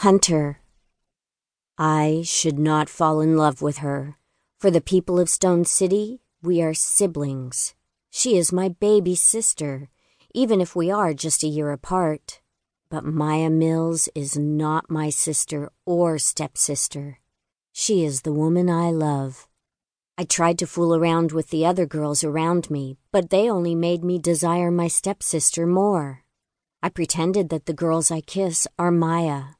Hunter. I should not fall in love with her. For the people of Stone City, we are siblings. She is my baby sister, even if we are just a year apart. But Maya Mills is not my sister or stepsister. She is the woman I love. I tried to fool around with the other girls around me, but they only made me desire my stepsister more. I pretended that the girls I kiss are Maya.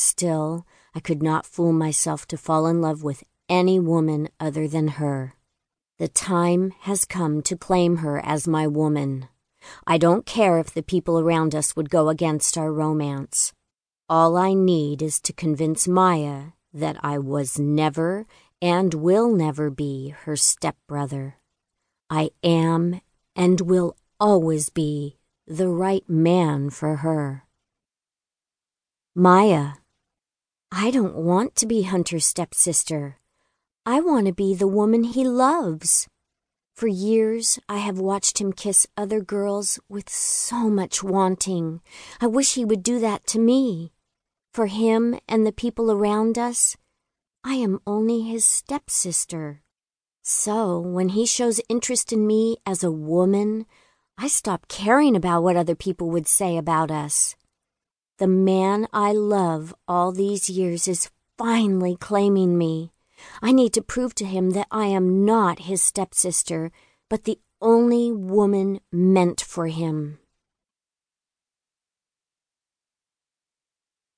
Still, I could not fool myself to fall in love with any woman other than her. The time has come to claim her as my woman. I don't care if the people around us would go against our romance. All I need is to convince Maya that I was never and will never be her stepbrother. I am and will always be the right man for her. Maya, I don't want to be Hunter's stepsister. I want to be the woman he loves. For years, I have watched him kiss other girls with so much wanting. I wish he would do that to me. For him and the people around us, I am only his stepsister. So, when he shows interest in me as a woman, I stop caring about what other people would say about us. The man I love all these years is finally claiming me. I need to prove to him that I am not his stepsister, but the only woman meant for him.